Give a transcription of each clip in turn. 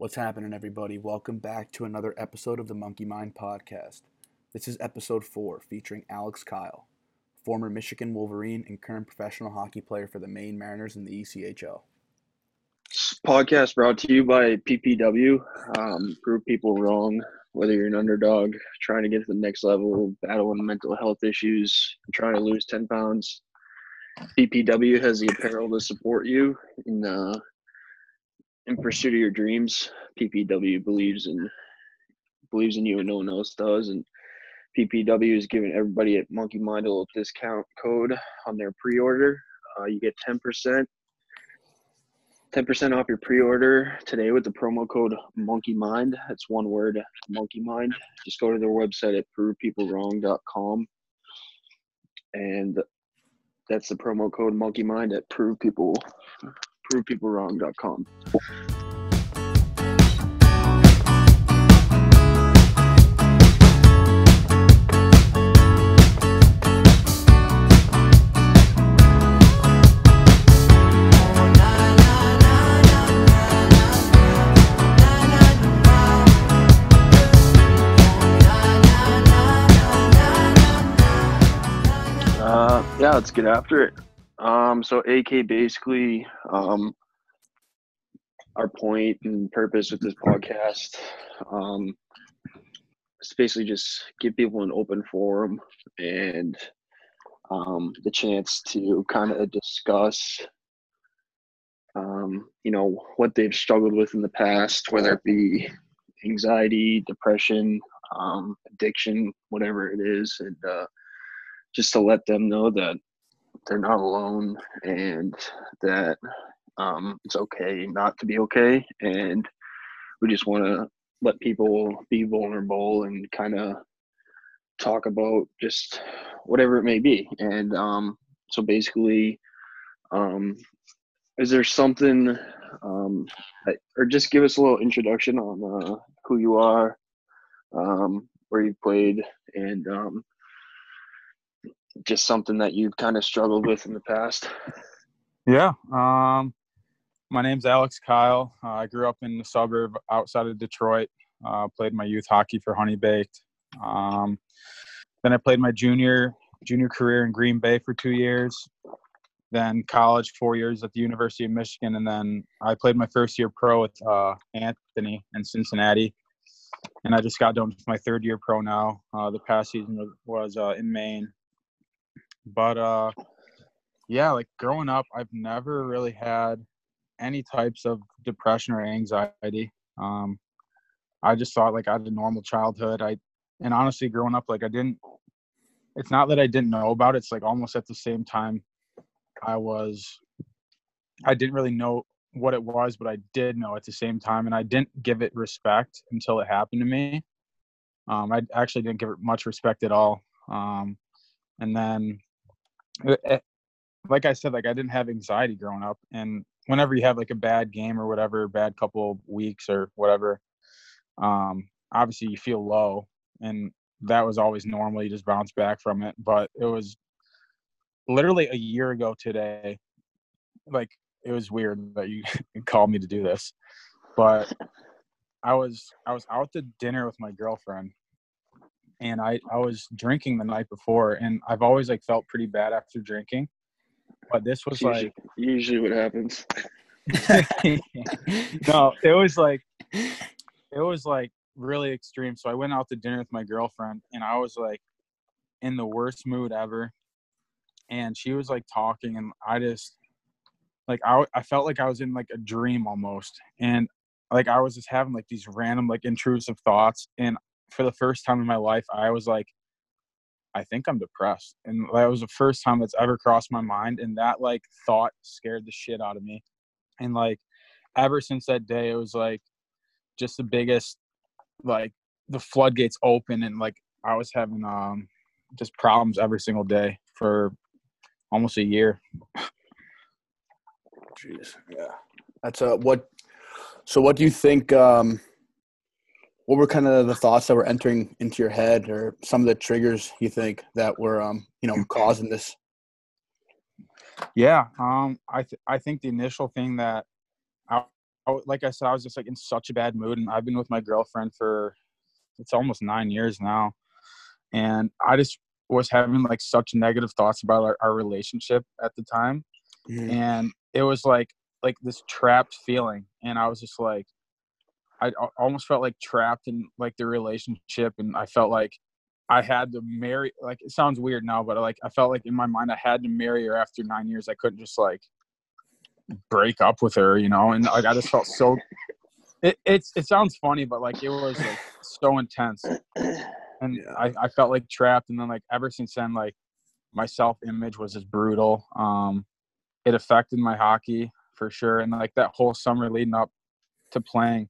What's happening, everybody? Welcome back to another episode of the Monkey Mind Podcast. This is episode four, featuring Alex Kile, former Michigan Wolverine and current professional hockey player for the Maine Mariners in the ECHL. Podcast brought to you by PPW. Um, prove people wrong, whether you're an underdog, trying to get to the next level, battling mental health issues, trying to lose 10 pounds. PPW has the apparel to support you in, uh, in pursuit of your dreams. PPW believes in believes in you and no one else does. And PPW is giving everybody at Monkey Mind a little discount code on their pre-order. Uh, you get 10% 10% off your pre-order today with the promo code monkey mind that's one word monkey mind just go to their website at provepeoplewrong.com and that's the promo code monkey mind at prove people provepeoplewrong.com Uh, yeah, let's get after it. Um, so AK basically, um, our point and purpose with this podcast, um, is basically just give people an open forum and um, the chance to kind of discuss, um, you know, what they've struggled with in the past, whether it be anxiety, depression, um, addiction, whatever it is, and uh, just to let them know that they're not alone and that um, it's okay not to be okay. And we just want to let people be vulnerable and kind of talk about just whatever it may be. And um, so basically, um, is there something, um, that, or just give us a little introduction on uh, who you are, um, where you played, and um, just something that you've kind of struggled with in the past. Yeah. Um, my name's Alex Kile. Uh, I grew up in the suburb outside of Detroit. Uh, played my youth hockey for Honey Baked. Um, then I played my junior junior career in Green Bay for two years. Then college, four years at the University of Michigan, and then I played my first year pro with uh, Anthony in Cincinnati. And I just got done with my third year pro now. Uh, the past season was, was uh, in Maine, but uh, yeah, like growing up, I've never really had any types of depression or anxiety. Um, I just thought like I had a normal childhood. I and honestly, growing up, like I didn't. It's not that I didn't know about it. It's like almost at the same time, I was. I didn't really know what it was, but I did know at the same time, and I didn't give it respect until it happened to me. Um, I actually didn't give it much respect at all. Um, and then like I said, like I didn't have anxiety growing up, and whenever you have like a bad game or whatever, bad couple of weeks or whatever, um, obviously you feel low, and that was always normal. You just bounce back from it, but it was literally a year ago today. Like it was weird that you called me to do this, but I was I was out to dinner with my girlfriend, and I I was drinking the night before, and I've always like felt pretty bad after drinking, but this was Usually, like usually what happens. no, it was like it was like really extreme. So I went out to dinner with my girlfriend and I was like in the worst mood ever. And she was like talking and I just like I I felt like I was in like a dream almost. And like I was just having like these random like intrusive thoughts and for the first time in my life I was like I think I'm depressed. And that was the first time that's ever crossed my mind and that like thought scared the shit out of me. And like ever since that day it was like just the biggest like the floodgates open and like I was having um just problems every single day for almost a year. Jeez, yeah. That's uh, what. So, what do you think? Um, what were kind of the thoughts that were entering into your head, or some of the triggers you think that were, um, you know, causing this? Yeah, um I th- I think the initial thing that I, I like I said, I was just like in such a bad mood, and I've been with my girlfriend for it's almost nine years now, and I just was having like such negative thoughts about our, our relationship at the time, Mhm. and it was like like this trapped feeling, and I was just like, I almost felt like trapped in like the relationship, and I felt like I had to marry. Like it sounds weird now, but like I felt like in my mind I had to marry her after nine years. I couldn't just like break up with her, you know. And like I just felt so. It it's it sounds funny, but like it was like so intense, and Yeah. I I felt like trapped. And then like ever since then, like my self image was just brutal. Um, it affected my hockey for sure, and like that whole summer leading up to playing,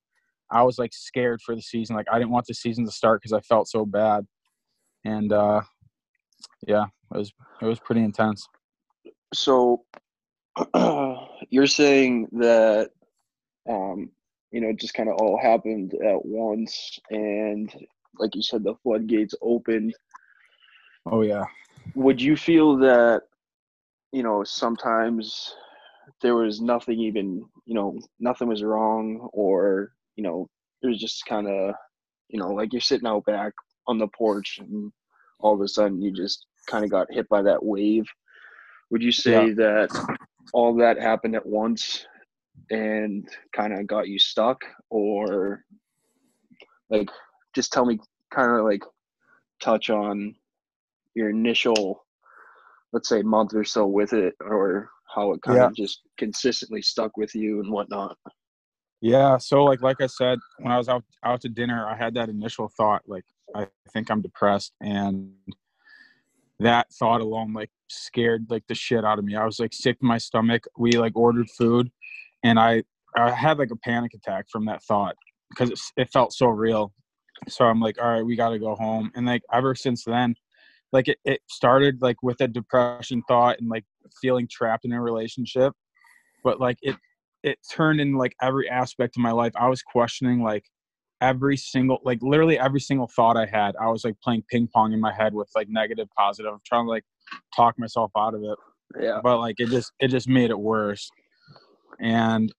I was like scared for the season. Like I didn't want the season to start because I felt so bad, and uh, yeah, it was it was pretty intense. So you're saying that um you know it just kind of all happened at once and like you said the floodgates opened Oh yeah, would you feel that you know sometimes there was nothing even you know nothing was wrong or you know it was just kind of you know like you're sitting out back on the porch and all of a sudden you just kind of got hit by that wave. Would you say that all that happened at once and kind of got you stuck? Or like just tell me kind of like touch on your initial let's say month or so with it or how it kind Yeah. of just consistently stuck with you and whatnot yeah. So like like I said, when I was out out to dinner, I had that initial thought like I think I'm depressed, and that thought alone like scared like the shit out of me. I was like sick to my stomach. We like ordered food, and I I had like a panic attack from that thought because it, it felt so real. So I'm like, all right, we got to go home. And like ever since then, like it, it started like with a depression thought and like feeling trapped in a relationship, but like it it turned in like every aspect of my life. I was questioning like every single like literally every single thought I had. I was like playing ping pong in my head with like negative, positive, trying to like talk myself out of it. Yeah. But like it just it just made it worse. And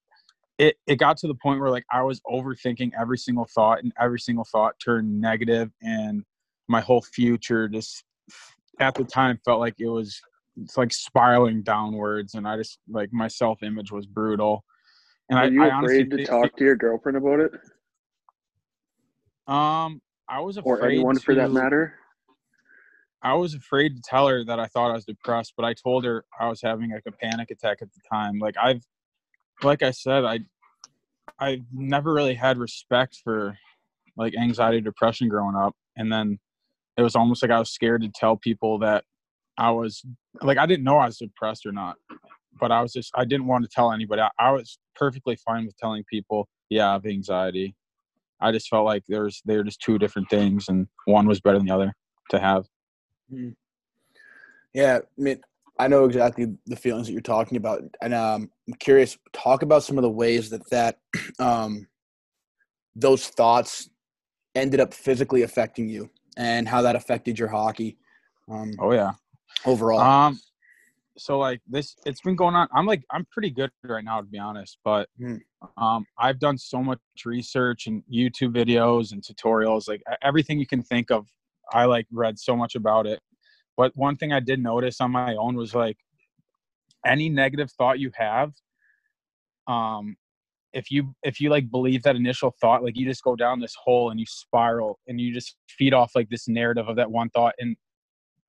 it it got to the point where like i was overthinking every single thought and every single thought turned negative and my whole future just at the time felt like it was it's like spiraling downwards and i just like my self image was brutal and are I, you I afraid to think- talk to your girlfriend about it um i was afraid or anyone for that matter I was afraid to tell her that I thought I was depressed, but I told her I was having like a panic attack at the time. Like I've, like I said, I, I've never really had respect for like anxiety, depression growing up, and then it was almost like I was scared to tell people that I was like I didn't know I was depressed or not, but I was just I didn't want to tell anybody. I, I was perfectly fine with telling people, yeah, I have anxiety. I just felt like there's they're just two different things, and one was better than the other to have. Yeah, I mean, I know exactly the feelings that you're talking about, and um, I'm curious. Talk about some of the ways that that um, those thoughts ended up physically affecting you, and how that affected your hockey um, Oh yeah. overall. Um, so like this, it's been going on. I'm like, I'm pretty good right now, to be honest. But Hmm. um, I've done so much research and YouTube videos and tutorials, like everything you can think of. I like read so much about it. But one thing I did notice on my own was like, any negative thought you have, um, if you if you like believe that initial thought, like you just go down this hole and you spiral and you just feed off like this narrative of that one thought and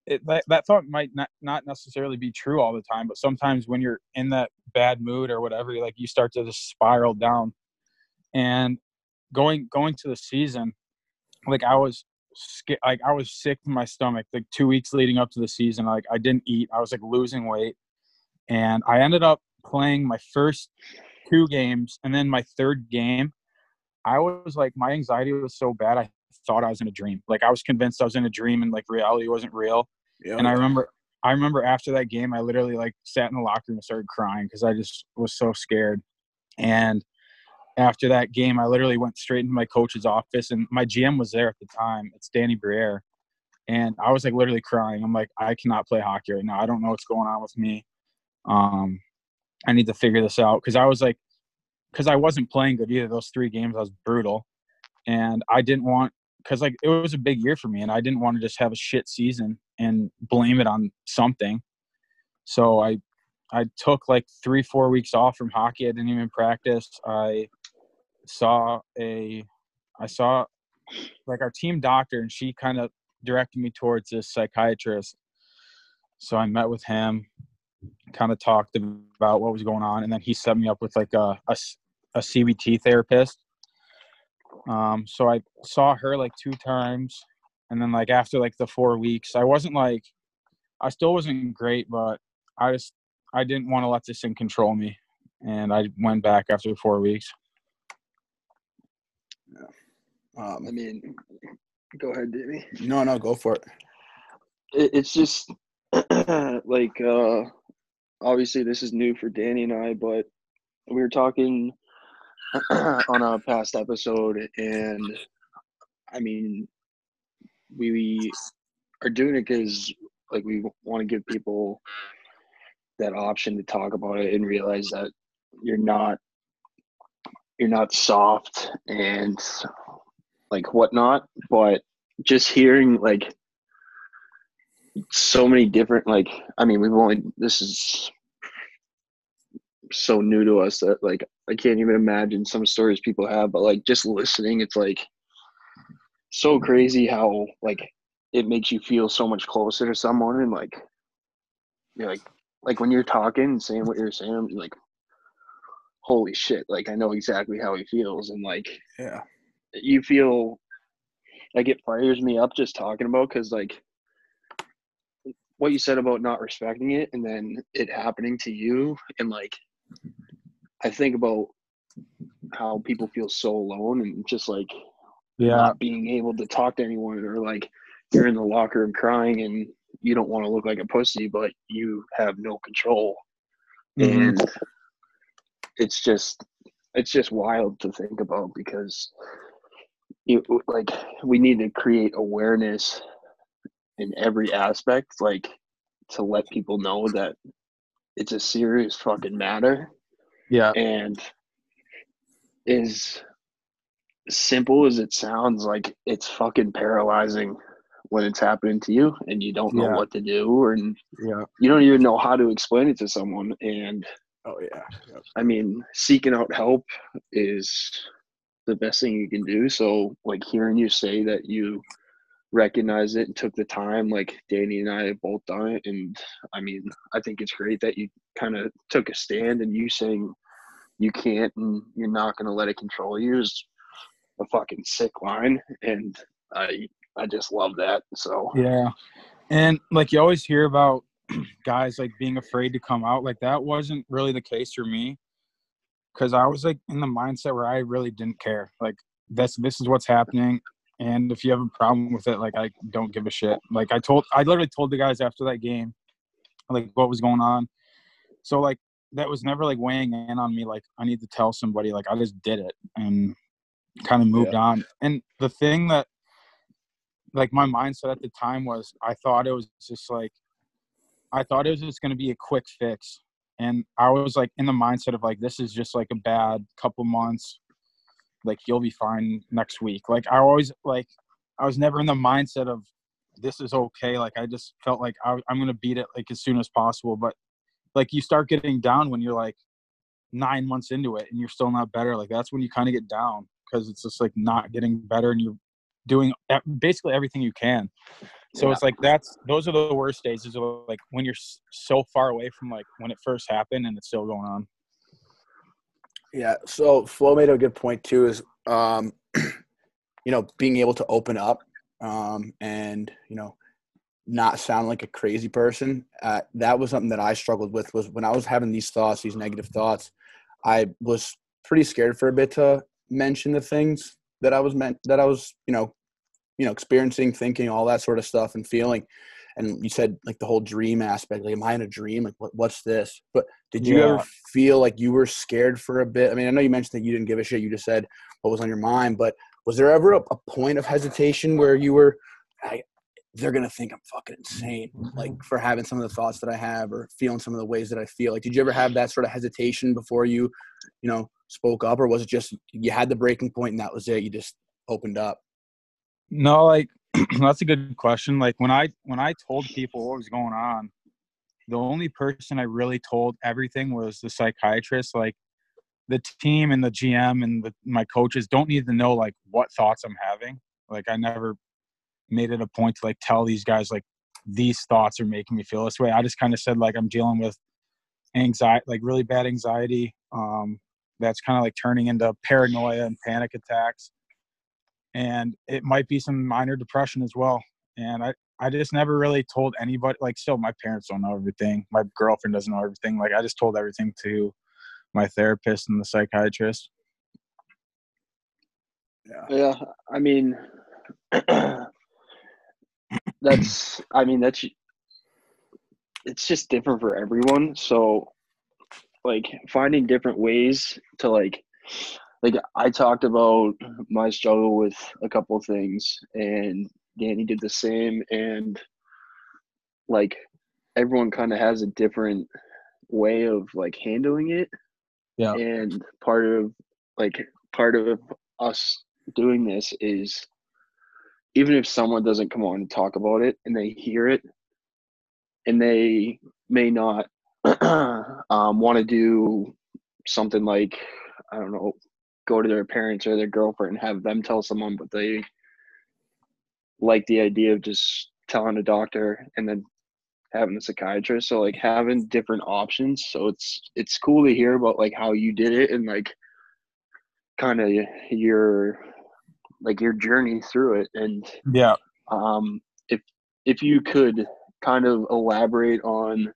it, that, that thought might not, not necessarily be true all the time, but sometimes when you're in that bad mood or whatever, like you start to just spiral down. And going going to the season, like I was like I was sick to my stomach. Like two weeks leading up to the season, like I didn't eat. I was like losing weight, and I ended up playing my first two games, and then my third game, I was like my anxiety was so bad. I thought I was in a dream. Like I was convinced I was in a dream and like reality wasn't real. Yeah. And I remember I remember after that game I literally like sat in the locker room and started crying because I just was so scared. And after that game I literally went straight into my coach's office and my GM was there at the time. It's Danny Briere. And I was like literally crying. I'm like, I cannot play hockey right now. I don't know what's going on with me. Um I need to figure this out. Cause I was like because I wasn't playing good either. Those three games I was brutal, and I didn't want because like it was a big year for me, and I didn't want to just have a shit season and blame it on something. So I I took like three four weeks off from hockey. I didn't even practice. I saw a I saw like our team doctor, and she kind of directed me towards this psychiatrist. So I met with him, kind of talked about what was going on, and then he set me up with like a a, a CBT therapist. Um, so I saw her like two times, and then like after like the four weeks, I wasn't like, I still wasn't great, but I just I didn't want to let this thing control me, and I went back after four weeks. Yeah. Um, I mean, go ahead, Davey. No, no, go for it. it it's just like uh obviously this is new for Danny and I, but we were talking on a past episode, and I mean, we are doing it because like we want to give people that option to talk about it and realize that you're not you're not soft and like whatnot, but just hearing like so many different like I mean we've only this is so new to us that like I can't even imagine some stories people have, but like just listening, it's like so crazy how like it makes you feel so much closer to someone and like you're like like when you're talking and saying what you're saying, you're like holy shit, like I know exactly how he feels and like Yeah. you feel like it fires me up just talking about because like what you said about not respecting it and then it happening to you and like i think about how people feel so alone and just like Yeah, not being able to talk to anyone or like you're in the locker room crying and you don't want to look like a pussy but you have no control Mhm. and it's just it's just wild to think about because you like we need to create awareness in every aspect like to let people know that it's a serious fucking matter yeah, and as simple as it sounds like it's fucking paralyzing when it's happening to you and you don't know Yeah. what to do and yeah, you don't even know how to explain it to someone and Oh yeah. Yep. I mean, seeking out help is the best thing you can do. So, like hearing you say that you recognize it and took the time, like Danny and I both done it, and I mean, I think it's great that you kind of took a stand and you saying you can't and you're not going to let it control you is a fucking sick line, and I I just love that. So yeah. And like you always hear about guys like being afraid to come out. Like that wasn't really the case for me because I was like in the mindset where I really didn't care. Like this this is what's happening. And if you have a problem with it, like I don't give a shit. Like I told I literally told the guys after that game like what was going on. So like that was never like weighing in on me like I need to tell somebody. Like I just did it and kind of moved on. And the thing that like my mindset at the time was I thought it was just like I thought it was just going to be a quick fix. And I was like in the mindset of like this is just like a bad couple months. Like you'll be fine next week. Like I always like I was never in the mindset of this is okay. Like I just felt like I, I'm going to beat it like as soon as possible. But like you start getting down when you're like nine months into it and you're still not better. Like that's when you kind of get down because it's just like not getting better and you're doing basically everything you can. So Yeah. it's like that's those are the worst days is like when you're so far away from like when it first happened and it's still going on. Yeah. So Flo made a good point too. Is um, you know, being able to open up um, and you know, not sound like a crazy person. Uh, that was something that I struggled with. Was when I was having these thoughts, these negative thoughts, I was pretty scared for a bit to mention the things that I was meant that I was, you know, you know, experiencing, thinking, all that sort of stuff, and feeling. And you said like the whole dream aspect. Like, am I in a dream? Like, what, what's this? But did you Yeah. ever feel like you were scared for a bit? I mean, I know you mentioned that you didn't give a shit. You just said what was on your mind. But was there ever a, a point of hesitation where you were, I, they're gonna think I'm fucking insane, mm-hmm. like for having some of the thoughts that I have or feeling some of the ways that I feel? Like, did you ever have that sort of hesitation before you, you know, spoke up, or was it just you had the breaking point and that was it? You just opened up. No, like that's a good question. Like when I when I told people what was going on, the only person I really told everything was the psychiatrist. Like the team and the GM and the, my coaches don't need to know like what thoughts I'm having. Like I never made it a point to like tell these guys like these thoughts are making me feel this way. I just kind of said like I'm dealing with anxiety, like really bad anxiety. Um, that's kind of like turning into paranoia and panic attacks. And it might be some minor depression as well. And I, I just never really told anybody. Like, still, my parents don't know everything. My girlfriend doesn't know everything. Like, I just told everything to my therapist and the psychiatrist. Yeah. Yeah. I mean, that's I mean that's it's just different for everyone. So like finding different ways to like like I talked about my struggle with a couple things and Danny did the same and like everyone kind of has a different way of like handling it. Yeah. And part of like part of us doing this is even if someone doesn't come on and talk about it and they hear it and they may not um, want to do something like i don't know go to their parents or their girlfriend and have them tell someone but they like the idea of just telling a doctor and then having a psychiatrist. So like having different options. So it's it's cool to hear about like how you did it and like kind of your like your journey through it. And yeah. um if if you could kind of elaborate on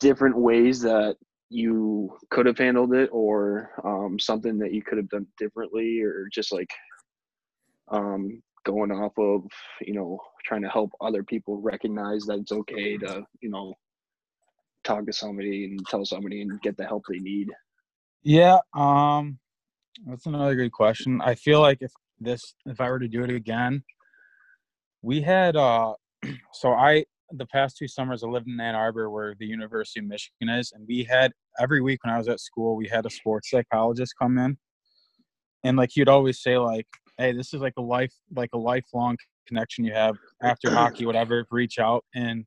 different ways that you could have handled it or um, something that you could have done differently or just like um, going off of you know trying to help other people recognize that it's okay to you know talk to somebody and tell somebody and get the help they need yeah um that's another good question. I feel like if this, if I were to do it again, we had, uh, so I, the past two summers I lived in Ann Arbor where the University of Michigan is. And we had, every week when I was at school, we had a sports psychologist come in. And like, he'd always say like, Hey, this is like a life, like a lifelong connection you have after hockey, whatever, reach out. And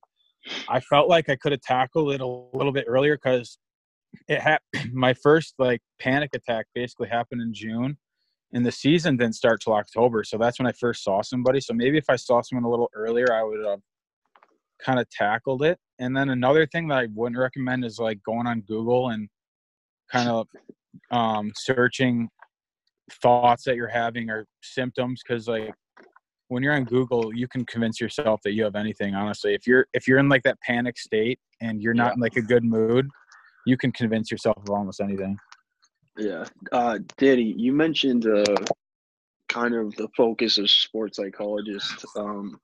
I felt like I could have tackled it a little bit earlier because it happened. My first like panic attack basically happened in June, and the season didn't start till October. So that's when I first saw somebody. So maybe if I saw someone a little earlier, I would have kind of tackled it. And then another thing that I wouldn't recommend is like going on Google and kind of um, searching thoughts that you're having or symptoms because like when you're on Google, you can convince yourself that you have anything. Honestly, if you're if you're in like that panic state and you're not yeah. in like a good mood, you can convince yourself of almost anything. Yeah, uh, Danny, you mentioned uh, kind of the focus of sports psychologists um,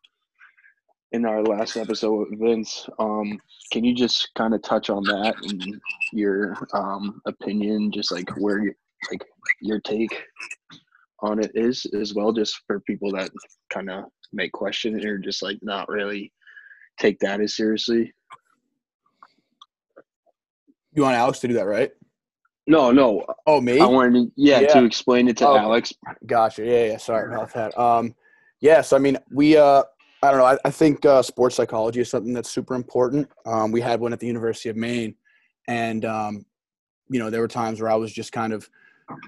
in our last episode with Vince. Um, can you just kind of touch on that and your um, opinion, just like where you like your take on it is as well, just for people that kind of may question it or just like not really take that as seriously. You want Alex to do that, right? No, no. Oh, me? I wanted to, yeah, yeah. to explain it to oh, Alex. Gotcha. Yeah, yeah. Sorry about that. Um, yes, I mean, we, uh, I don't know. I, I think uh, sports psychology is something that's super important. Um, we had one at the University of Maine, and um, you know, there were times where I was just kind of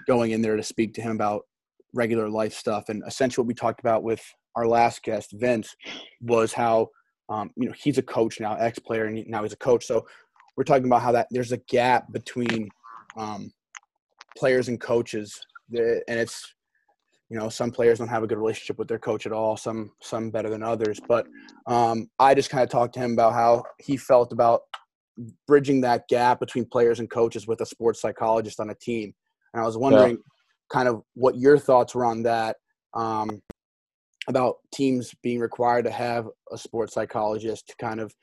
going in there to speak to him about regular life stuff. And essentially, what we talked about with our last guest, Vince, was how um, you know he's a coach now, ex player, and now he's a coach. So we're talking about how that there's a gap between um, players and coaches, and it's you know some players don't have a good relationship with their coach at all. Some some better than others. But um, I just kind of talked to him about how he felt about bridging that gap between players and coaches with a sports psychologist on a team. And I was wondering, yeah. kind of, what your thoughts were on that. Um, about teams being required to have a sports psychologist to kind of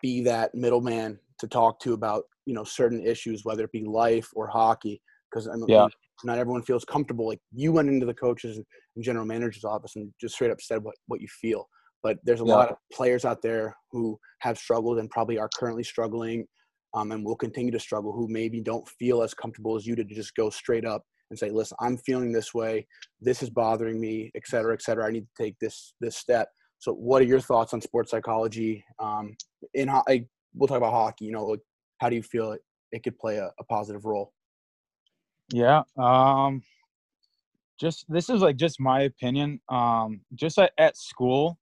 be that middleman to talk to about you know certain issues, whether it be life or hockey. Because I mean, yeah. Not everyone feels comfortable. Like you went into the coaches and general manager's office and just straight up said what what you feel. But there's a yeah. lot of players out there who have struggled and probably are currently struggling. um, and will continue to struggle who maybe don't feel as comfortable as you did to just go straight up and say, listen, I'm feeling this way. This is bothering me, et cetera, et cetera. I need to take this, this step. So what are your thoughts on sports psychology? Um, in I, we'll talk about hockey, you know, like how do you feel it, it could play a, a positive role? Yeah. Um, just, this is like just my opinion. Um, just at, at school,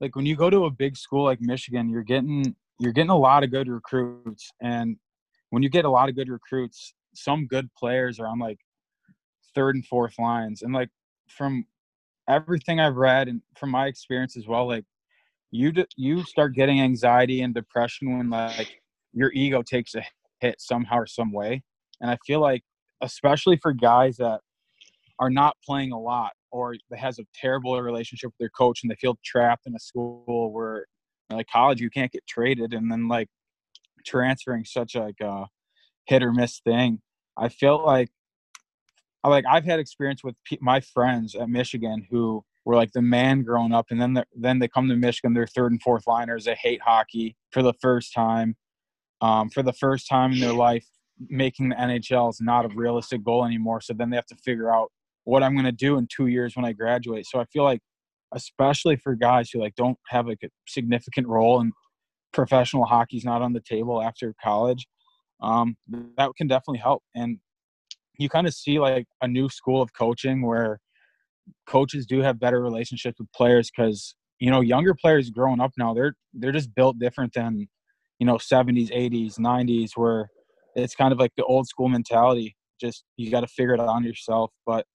like when you go to a big school like Michigan, you're getting, you're getting a lot of good recruits. And when you get a lot of good recruits, some good players are on like third and fourth lines. And like from everything I've read and from my experience as well, like you you start getting anxiety and depression when like your ego takes a hit somehow or some way. And I feel like especially for guys that are not playing a lot or that has a terrible relationship with their coach and they feel trapped in a school where like college you can't get traded and then like transferring such like a hit or miss thing. I felt like I like I've had experience with my friends at Michigan who were like the man growing up, and then then they come to Michigan, they're third and fourth liners. They hate hockey for the first time, um, for the first time in their life. Making the NHL is not a realistic goal anymore. So then they have to figure out what I'm going to do in two years when I graduate. So I feel like, especially for guys who like don't have like a significant role and professional hockey's not on the table after college, um, that can definitely help. And you kind of see like a new school of coaching where coaches do have better relationships with players because you know younger players growing up now they're they're just built different than you know 70s 80s 90s where it's kind of like the old school mentality just you got to figure it out on yourself but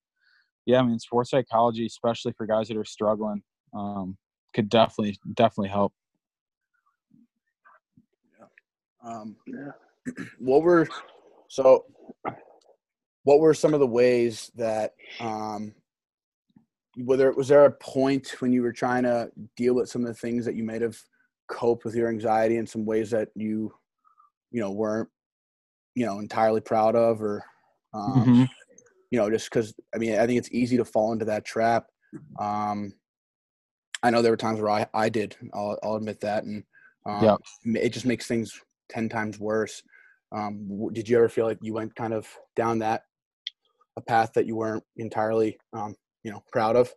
yeah i mean sports psychology especially for guys that are struggling um, could definitely definitely help yeah. Um, yeah. what were so what were some of the ways that um, whether was there a point when you were trying to deal with some of the things that you might have coped with your anxiety in some ways that you you know weren't you know entirely proud of or um, mm-hmm. you know just because i mean i think it's easy to fall into that trap um, i know there were times where i, I did I'll, I'll admit that and um, yeah. it just makes things 10 times worse um, did you ever feel like you went kind of down that a path that you weren't entirely um, you know proud of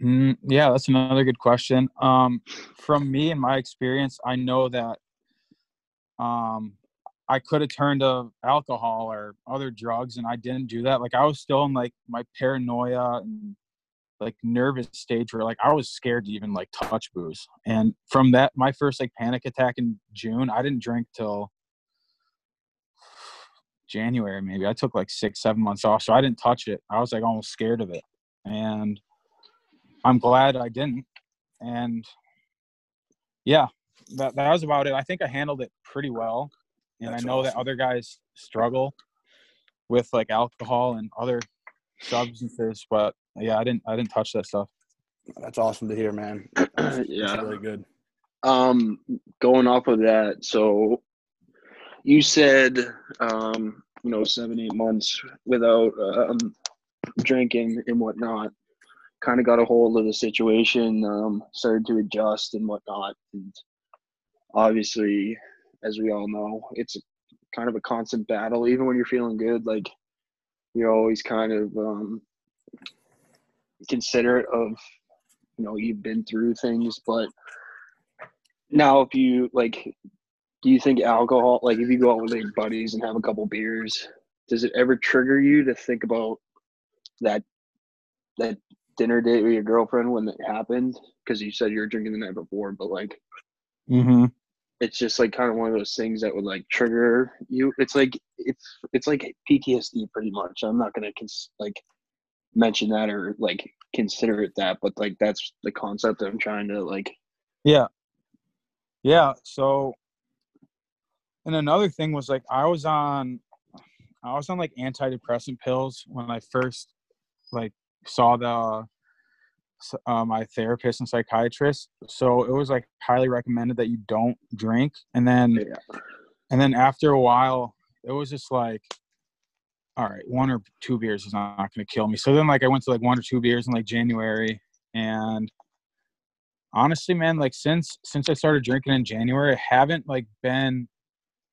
mm, yeah that's another good question um, from me and my experience i know that um, i could have turned to alcohol or other drugs and i didn't do that like i was still in like my paranoia and like nervous stage where like i was scared to even like touch booze and from that my first like panic attack in june i didn't drink till January maybe. I took like six, seven months off, so I didn't touch it. I was like almost scared of it, and I'm glad I didn't. And yeah, that that was about it. I think I handled it pretty well, and That's I know awesome. that other guys struggle with like alcohol and other substances, but yeah, I didn't I didn't touch that stuff. That's awesome to hear, man. That's, yeah, that's really good. Um, going off of that, so you said um, you know seven eight months without um, drinking and whatnot kind of got a hold of the situation um, started to adjust and whatnot and obviously as we all know it's kind of a constant battle even when you're feeling good like you're always kind of um, considerate of you know you've been through things but now if you like do you think alcohol like if you go out with your buddies and have a couple beers does it ever trigger you to think about that that dinner date with your girlfriend when it happened because you said you were drinking the night before but like mm-hmm. It's just like kind of one of those things that would like trigger you. It's like it's it's like ptsd pretty much. I'm not gonna cons- like mention that or like consider it that but like that's the concept that i'm trying to like yeah. Yeah so and another thing was like I was on I was on like antidepressant pills when I first like saw the uh, my therapist and psychiatrist. So it was like highly recommended that you don't drink. And then yeah. and then after a while, it was just like, all right, one or two beers is not, not going to kill me. So then like I went to like one or two beers in like January, and honestly, man, like since since I started drinking in January, I haven't like been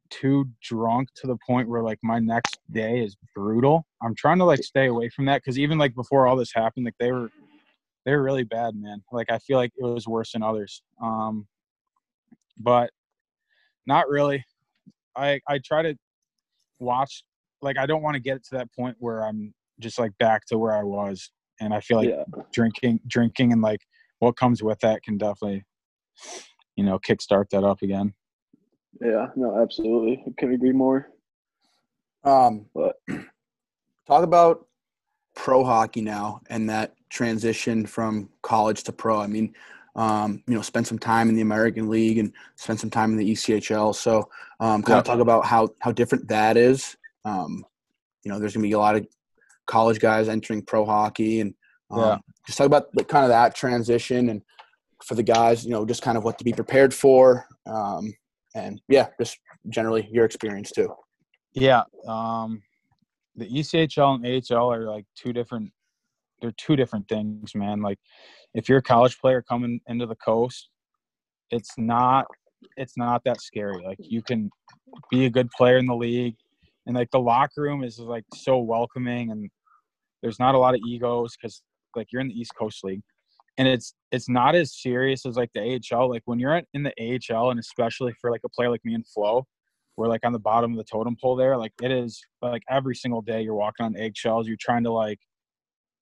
too drunk to the point where like my next day is brutal. I'm trying to like stay away from that because even like before all this happened, like they were they were really bad, man. Like I feel like it was worse than others. Um, but not really. I I try to watch like I don't want to get to that point where I'm just like back to where I was, and I feel like yeah. drinking drinking and like what comes with that can definitely you know kickstart that up again. Yeah, no, absolutely. I couldn't agree more. Um, But talk about pro hockey now and that transition from college to pro. I mean, um, you know, spend some time in the American League and spend some time in the ECHL. So, um, kind of talk about how how different that is. Um, you know, there's gonna be a lot of college guys entering pro hockey, and um, Yeah. just talk about like, kind of that transition and for the guys, you know, just kind of what to be prepared for. Um, and yeah, just generally your experience too. Yeah. Um, the ECHL and AHL are like two different. They're two different things, man. Like, if you're a college player coming into the coast, it's not. It's not that scary. Like, you can be a good player in the league, and like the locker room is like so welcoming, and there's not a lot of egos because like you're in the East Coast League, and it's it's not as serious as like the AHL. Like when you're in the AHL, and especially for like a player like me and Flo, we're like on the bottom of the totem pole there. Like it is like every single day you're walking on eggshells. You're trying to like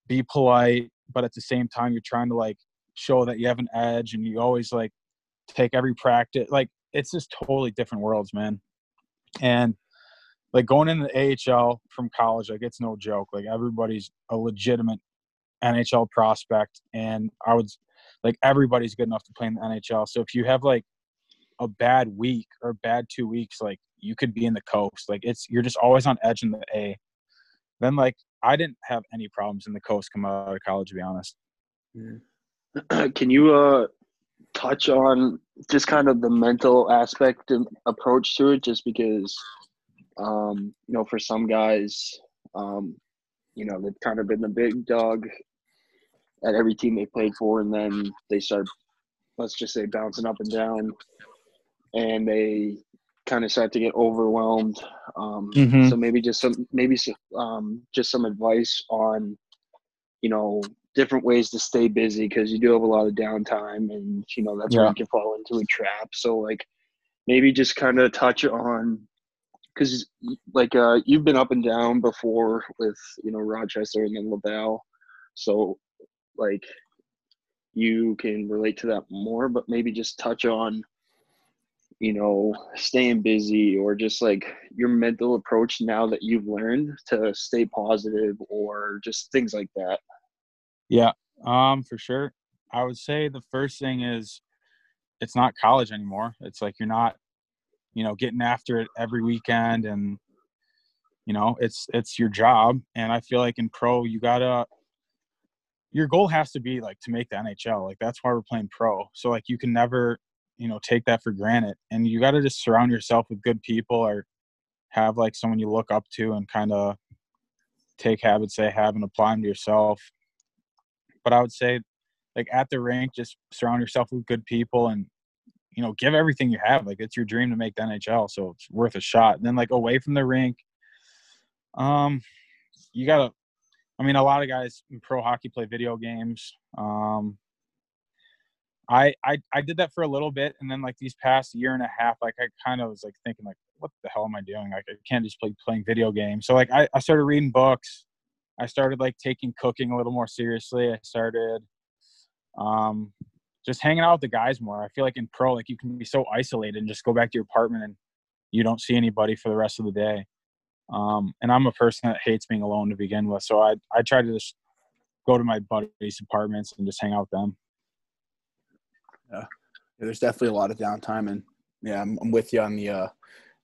be polite, but at the same time you're trying to like show that you have an edge and you always like take every practice. Like it's just totally different worlds, man. And like going into the AHL from college, like it's no joke. Like everybody's a legitimate NHL prospect, and I would like everybody's good enough to play in the NHL. So if you have like a bad week or bad two weeks, like you could be in the coast. Like it's you're just always on edge in the A. Then like I didn't have any problems in the coast come out of college, to be honest. can you uh touch on just kind of the mental aspect and approach to it just because um you know for some guys um you know they've kind of been the big dog at every team they played for and then they start let's just say bouncing up and down and they kind of start to get overwhelmed. Um Mhm. so maybe just some maybe some um just some advice on you know different ways to stay busy because you do have a lot of downtime and you know that's where you can fall into a trap. So like maybe just kind of touch on because like uh you've been up and down before with you know rochester and then laval so like you can relate to that more but maybe just touch on you know staying busy or just like your mental approach now that you've learned to stay positive or just things like that Yeah, um, for sure. I would say the first thing is it's not college anymore. It's like you're not, you know, getting after it every weekend and you know, it's it's your job. And I feel like in pro you gotta your goal has to be like to make the NHL. Like that's why we're playing pro. So like you can never, you know, take that for granted. And you gotta just surround yourself with good people or have like someone you look up to and kind of take habits they have and apply them to yourself but I would say like at the rink, just surround yourself with good people and you know give everything you have. Like it's your dream to make the NHL, so it's worth a shot. And then like away from the rink, um, you gotta. I mean, a lot of guys in pro hockey play video games. Um, I, I I did that for a little bit, and then like these past year and a half, like I kind of was like thinking like, what the hell am I doing? Like I can't just play playing video games. So like I, I started reading books. I started like taking cooking a little more seriously. I started um, just hanging out with the guys more. I feel like in pro, like you can be so isolated and just go back to your apartment and you don't see anybody for the rest of the day. Um, and I'm a person that hates being alone to begin with, so I I try to just go to my buddies' apartments and just hang out with them. Yeah, there's definitely a lot of downtime, and yeah, I'm, I'm with you on the uh,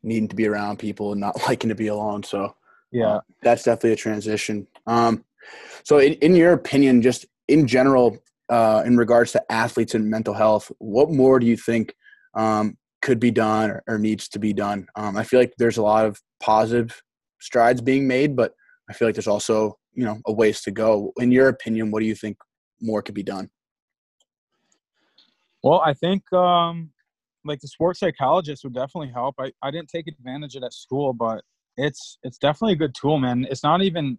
needing to be around people and not liking to be alone. So Yeah. uh, that's definitely a transition. Um, so in, in your opinion, just in general, uh, in regards to athletes and mental health, what more do you think um, could be done or, or needs to be done? Um, I feel like there's a lot of positive strides being made, but I feel like there's also you know a ways to go. In your opinion, what do you think more could be done? Well, I think um, like the sports psychologist would definitely help. I, I didn't take advantage of that school, but it's it's definitely a good tool, man. It's not even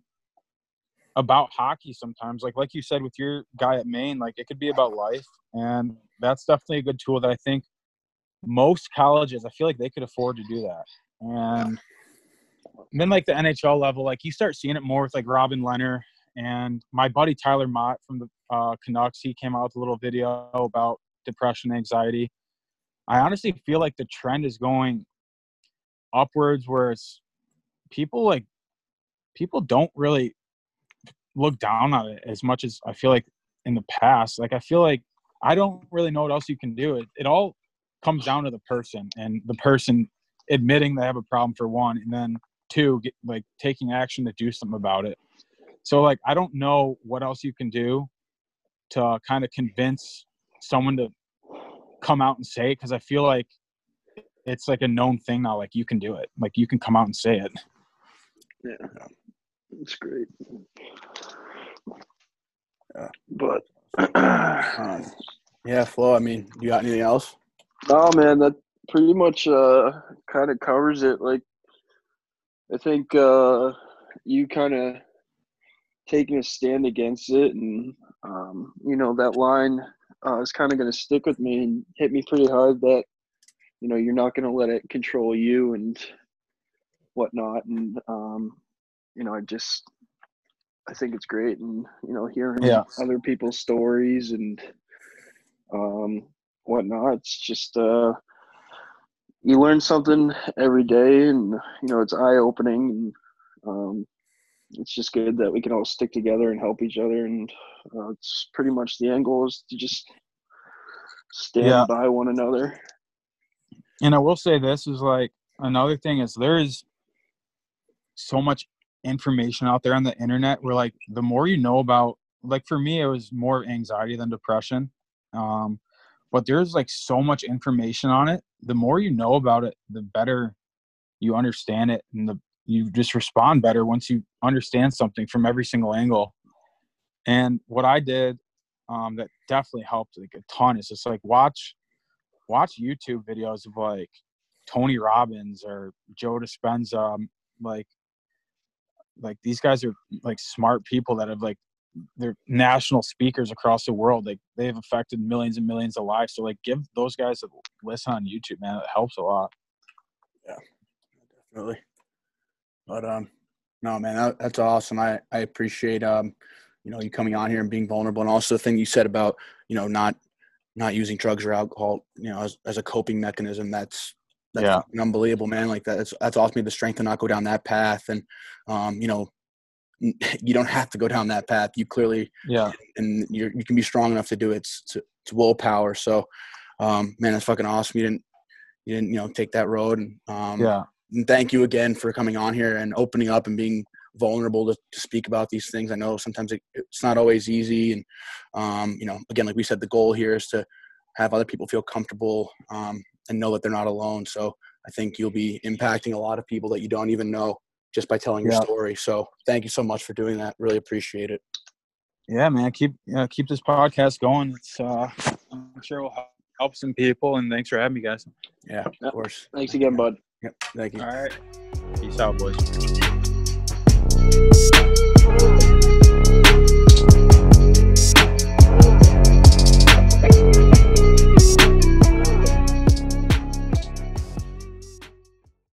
about hockey sometimes. Like like you said with your guy at Maine, like it could be about life. And that's definitely a good tool that I think most colleges, I feel like they could afford to do that. And then like the NHL level, like you start seeing it more with like Robin Lehner and my buddy Tyler Motte from the uh, Canucks. He came out with a little video about depression, anxiety. I honestly feel like the trend is going upwards, where it's people like people don't really look down on it as much as I feel like in the past. Like I feel like I don't really know what else you can do. It it all comes down to the person and the person admitting they have a problem for one, and then two, get, like taking action to do something about it. So like I don't know what else you can do to kind of convince someone to come out and say it because I feel like it's like a known thing now. Like you can do it. Like you can come out and say it. Yeah, it's great. Yeah. But um, yeah, Flo. I mean, you got anything else? No, man. That pretty much uh, kind of covers it. Like, I think uh, you kind of taking a stand against it, and um, you know that line uh, is kind of going to stick with me and hit me pretty hard. That you know you're not going to let it control you and whatnot, and um, you know I just I think it's great, and you know hearing Yeah. other people's stories and um, whatnot. It's just uh, you learn something every day, and you know it's eye opening, and um, it's just good that we can all stick together and help each other. And uh, it's pretty much the end goal is to just stand Yeah. by one another. And I will say this is like another thing is there is so much information out there on the internet where like the more you know about like for me it was more anxiety than depression. Um but there's like so much information on it. The more you know about it, the better you understand it and the you just respond better once you understand something from every single angle. And what I did um, that definitely helped like a ton is just like watch watch YouTube videos of like Tony Robbins or Joe Dispenza, um, like like these guys are like smart people that have like they're national speakers across the world. Like they've affected millions and millions of lives. So like give those guys a listen on YouTube, man. It helps a lot. Yeah, definitely. But um, no, man, that, that's awesome. I I appreciate um, you know, you coming on here and being vulnerable, and also the thing you said about you know not not using drugs or alcohol, you know, as as a coping mechanism. That's that's Yeah. unbelievable, man. Like that's that's awesome. The strength to not go down that path, and um, you know, you don't have to go down that path. You clearly Yeah. and you're, you can be strong enough to do it. It's, it's, it's willpower. So, um, man, that's fucking awesome. You didn't, you didn't, you know, take that road. And, um, Yeah. And thank you again for coming on here and opening up and being vulnerable to, to speak about these things. I know sometimes it, it's not always easy. And, um, you know, again, like we said, the goal here is to have other people feel comfortable, um, and know that they're not alone. So I think you'll be impacting a lot of people that you don't even know just by telling your story. So thank you so much for doing that. Really appreciate it. Yeah, man. Keep uh, keep this podcast going. It's uh, I'm sure it will help, help some people. And thanks for having me, guys. Yeah, of Yep. course. Thanks again, bud. Yep. Thank you. All right. Peace out, boys.